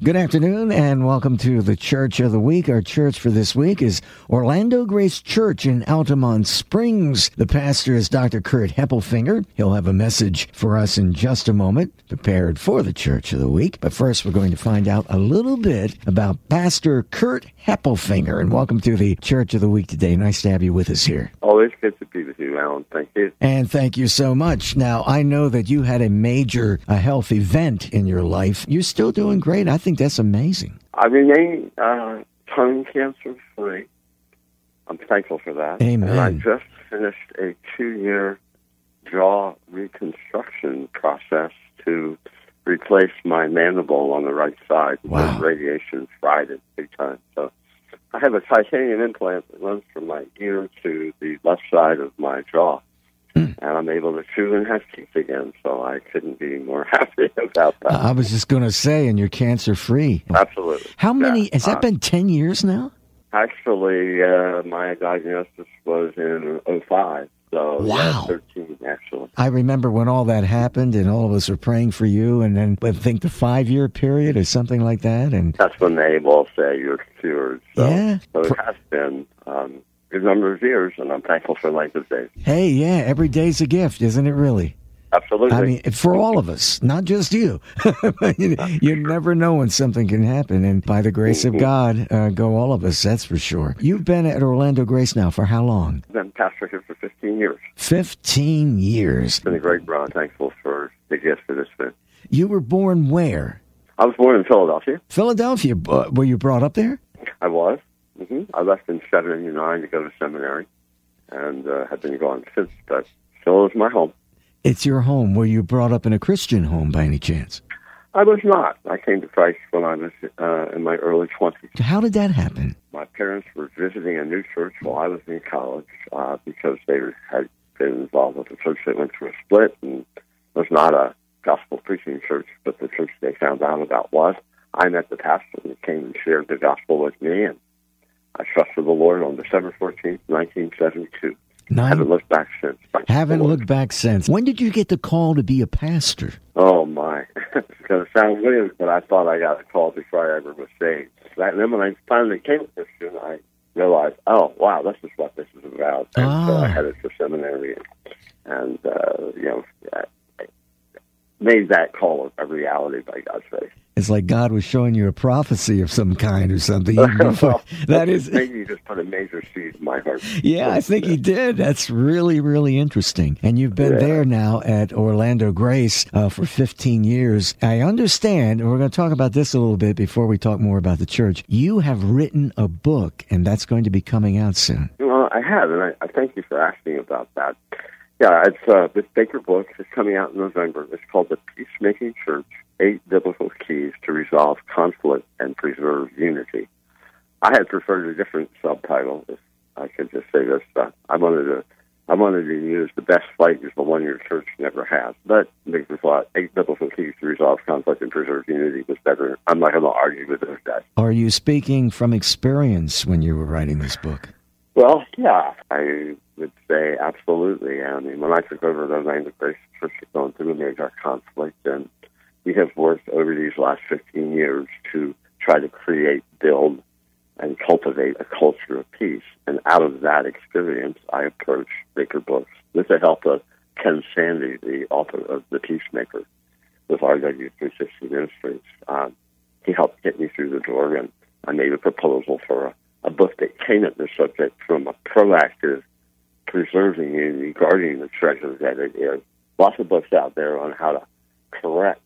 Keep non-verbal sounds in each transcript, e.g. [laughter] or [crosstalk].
Good afternoon and welcome to the Church of the Week. Our church for this week is Orlando Grace Church in Altamonte Springs. The pastor is Dr. Kurt Heppelfinger. He'll have a message for us in just a moment, prepared for the Church of the Week. But first, we're going to find out a little bit about Pastor Kurt Heppelfinger. And welcome to the Church of the Week today. Nice to have you with us here. Always good to be with you, Alan. Thank you. And thank you so much. Now, I know that you had a major a health event in your life. You're still doing great. I think that's amazing. I remain uh, tongue cancer free. I'm thankful for that. Amen. And I just finished a two year jaw reconstruction process to replace my mandible on the right side. Wow. Radiation fried it big time. So I have a titanium implant that runs from my ear to the left side of my jaw. Hmm. And I'm able to chew and have teeth again, so I couldn't be more [laughs] happy about that. I was just going to say, and you're cancer free. Absolutely. How many? Yeah. Has that Uh, been 10 years now? Actually, uh, my diagnosis was in 05. So, yeah, Wow. 13, actually. I remember when all that happened and all of us were praying for you, and then I think the five year period or something like that. And That's when they will say you're. So, Yeah. so it has been um, a good number of years, and I'm thankful for length of days. hey, yeah, every day's a gift, isn't it really? Absolutely. I mean, for all of us, not just you. [laughs] you, you never know when something can happen. And by the grace of God, uh, go all of us, that's for sure. You've been at Orlando Grace now for how long? I've been pastor here for 15 years. 15 years. It's been a great run. Thankful for the gift of this been. You were born where? I was born in Philadelphia. Philadelphia. Were you brought up there? I left in 79 to go to seminary and uh, have been gone since, but still is my home. It's your home. Were you brought up in a Christian home by any chance? I was not. I came to Christ when I was uh, in my early 20s. How did that happen? My parents were visiting a new church while I was in college uh, because they had been involved with a church that went through a split and was not a gospel preaching church, but the church they found out about was. I met the pastor and he came and shared the gospel with me, and I trusted the Lord on December 14th, 1972. I Nine. haven't looked back since. Thank the Haven't looked back since. When did you get the call to be a pastor? Oh my! it's going to sound weird, but I thought I got a call before I ever was saved. And then when I finally came to Christian, I realized, oh wow, this is what this is about. And so Ah. I headed for seminary, and uh, you know, I made that call a reality by God's grace. It's like God was showing you a prophecy of some kind or something. [laughs] Well, that is, maybe you just put a major seed in my heart. yeah, I think he did. That's really, really interesting. And you've been Yeah. there now at Orlando Grace uh, for 15 years. I understand, and we're going to talk about this a little bit before we talk more about the church. You have written a book, and that's going to be coming out soon. Well, I have, and I, I thank you for asking about that. Yeah, it's uh, this Baker book is coming out in November. It's called The Peacemaking Church: Eight Biblical Keys to Resolve Conflict and Preserve Unity. I had preferred a different subtitle. If I could just say this, uh, I wanted to. I wanted to use the best fight is the one your church never has. But Baker thought eight biblical keys to resolve conflict and preserve unity was better. I'm not going to argue with those guys. Are you speaking from experience when you were writing this book? Well, yeah, I would say absolutely. I mean, when I took over the Orlando Grace Church, going through a major conflict, and we have worked over these last 15 years to try to create, build, and cultivate a culture of peace. And out of that experience, I approached Baker Books with the help of Ken Sande, the author of The Peacemaker, with RW360 Ministries. Um, he helped get me through the door, and I made a proposal for a, a book that came at the subject from a proactive preserving unity, guarding the treasure that it is. Lots of books out there on how to correct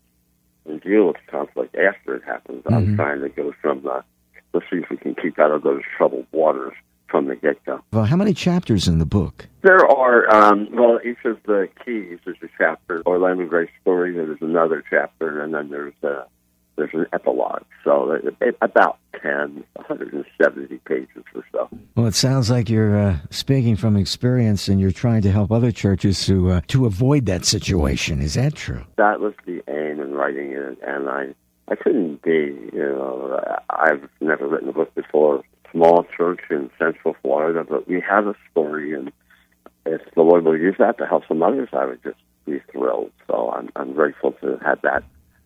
and deal with conflict after it happens. I'm Mhm. trying to go from the, let's see if we can keep out of those troubled waters from the get go. Well, how many chapters in the book? There are, um, well, each of the keys is a chapter. Orlando Grace story, there is another chapter, and then there's a, there's an epilogue. So it, about 10, 170 pages or so. Well, it sounds like you're uh, speaking from experience, and you're trying to help other churches to uh, to avoid that situation. Is that true? That was the aim in writing it, and I, I couldn't be, you know, I've never written a book before. Small church in Central Florida, but we have a story, and if the Lord will use that to help some others, I would just be thrilled. So I'm, I'm grateful to have that,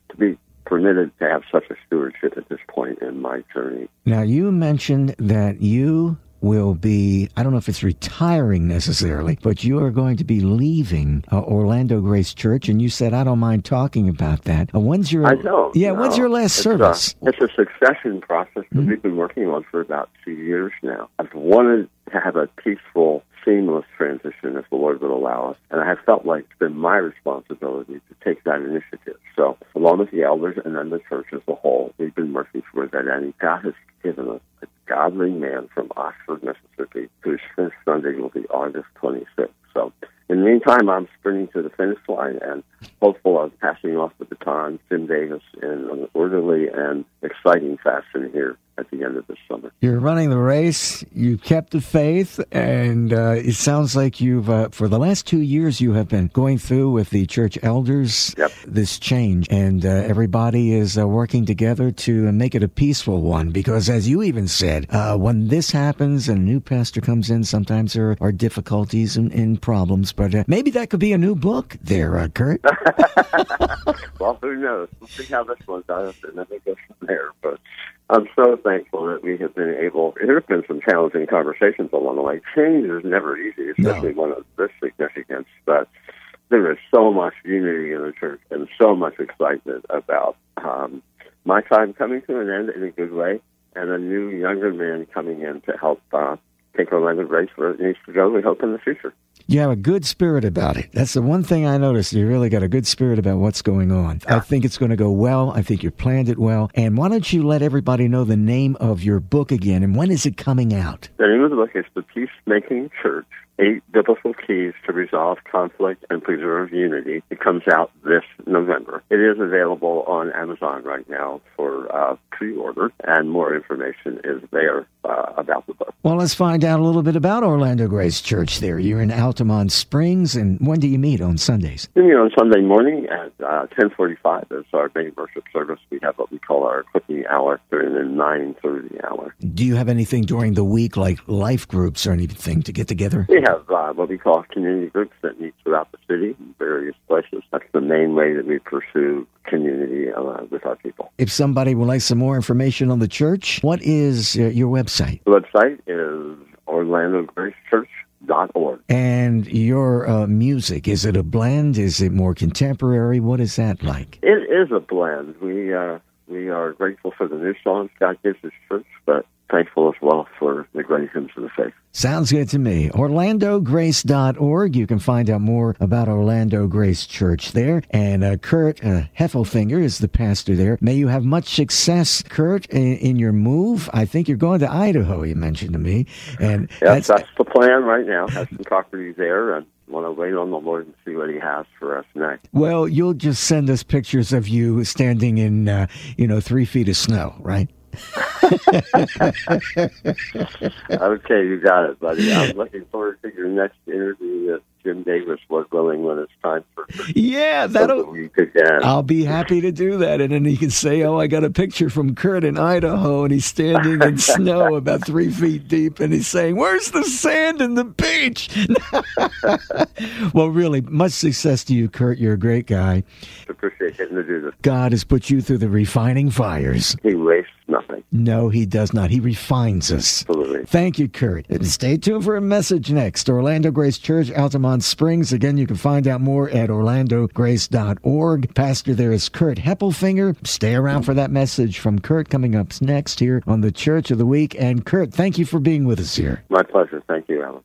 to be permitted to have such a stewardship at this point in my journey. Now, you mentioned that you will be, I don't know if it's retiring necessarily, but you are going to be leaving uh, Orlando Grace Church, and you said, I don't mind talking about that. Uh, when's your, I. Yeah, no. when's your last it's service? A, it's a succession process that Mhm. we've been working on for about two years now. I've wanted to have a peaceful, seamless transition if the Lord would allow us, and I have felt like it's been my responsibility to take that initiative. So, along with the elders and then the church as a whole, we've been working toward that And God has given us a godly man from Oxford, Mississippi, whose first Sunday will be August 26th. So, in the meantime, I'm sprinting to the finish line and hopeful of passing off the baton to Tim Davis in an orderly and exciting fashion here at the end of this summer. You're running the race. You kept the faith, and uh, it sounds like you've, uh, for the last two years, you have been going through with the church elders Yep. this change, and uh, everybody is uh, working together to make it a peaceful one. Because, as you even said, uh, when this happens and a new pastor comes in, sometimes there are difficulties and, and problems. But uh, maybe that could be a new book, there, uh, Kurt. [laughs] well, who knows? We'll see how this one does, and then we go from there. But I'm so thankful that we have been able. There have been some challenging conversations along the way. Change is never easy, especially one of this significance. But there is so much unity in the church and so much excitement about um, my time coming to an end in a good way, and a new younger man coming in to help uh, take Orlando Grace where it needs to go. We hope in the future. You have a good spirit about it. That's the one thing I noticed. You really got a good spirit about what's going on. I think it's going to go well. I think you planned it well. And why don't you let everybody know the name of your book again and when is it coming out? The name of the book is The Peacemaking Church Eight Biblical Keys to Resolve Conflict and Preserve Unity. It comes out this November. It is available on Amazon right now for uh, pre order, and more information is there uh, about the book. Well, let's find out a little bit about Orlando Grace Church there. You're in Altamonte Springs, and when do you meet on Sundays? We meet on Sunday morning at uh, 1045 is our main worship service. We have what we call our cooking hour during the 930 hour. Do you have anything during the week like life groups or anything to get together? We have uh, what we call community groups that meet throughout the city in various places. That's the main way that we pursue community uh, with our people. If somebody would like some more information on the church, what is uh, your website? The website is orlandogracechurch.org. And your uh, music, is it a blend? Is it more contemporary? What is that like? It is a blend. We uh, we are grateful for the new songs God gives His church, but thankful as well for the great hymns of the faith. Sounds good to me. OrlandoGrace.org. You can find out more about Orlando Grace Church there. And uh, Kurt uh, Heffelfinger is the pastor there. May you have much success, Kurt, in, in your move. I think you're going to Idaho, you mentioned to me. And Yes, that's the plan right now. Have some property there and want to wait on the Lord and see what He has for us next. well, you'll just send us pictures of you standing in, uh, you know, three feet of snow, right? [laughs] [laughs] Okay, you got it, buddy. I'm looking forward to your next interview with Jim Davis, Lord willing, when it's time for Yeah, that'll. I'll be happy to do that. And then he can say, Oh, I got a picture from Kurt in Idaho, and he's standing in snow [laughs] about three feet deep, and he's saying, Where's the sand in the beach? [laughs] well, really, much success to you, Kurt. You're a great guy. Appreciate getting to do this. God has put you through the refining fires. He wastes. No, he does not. He refines us. Absolutely. Thank you, Kurt. And stay tuned for a message next. Orlando Grace Church, Altamonte Springs. Again, you can find out more at orlandograce.org. Pastor there is Kurt Heppelfinger. Stay around for that message from Kurt coming up next here on the Church of the Week. And Kurt, thank you for being with us here. My pleasure. Thank you, Alan.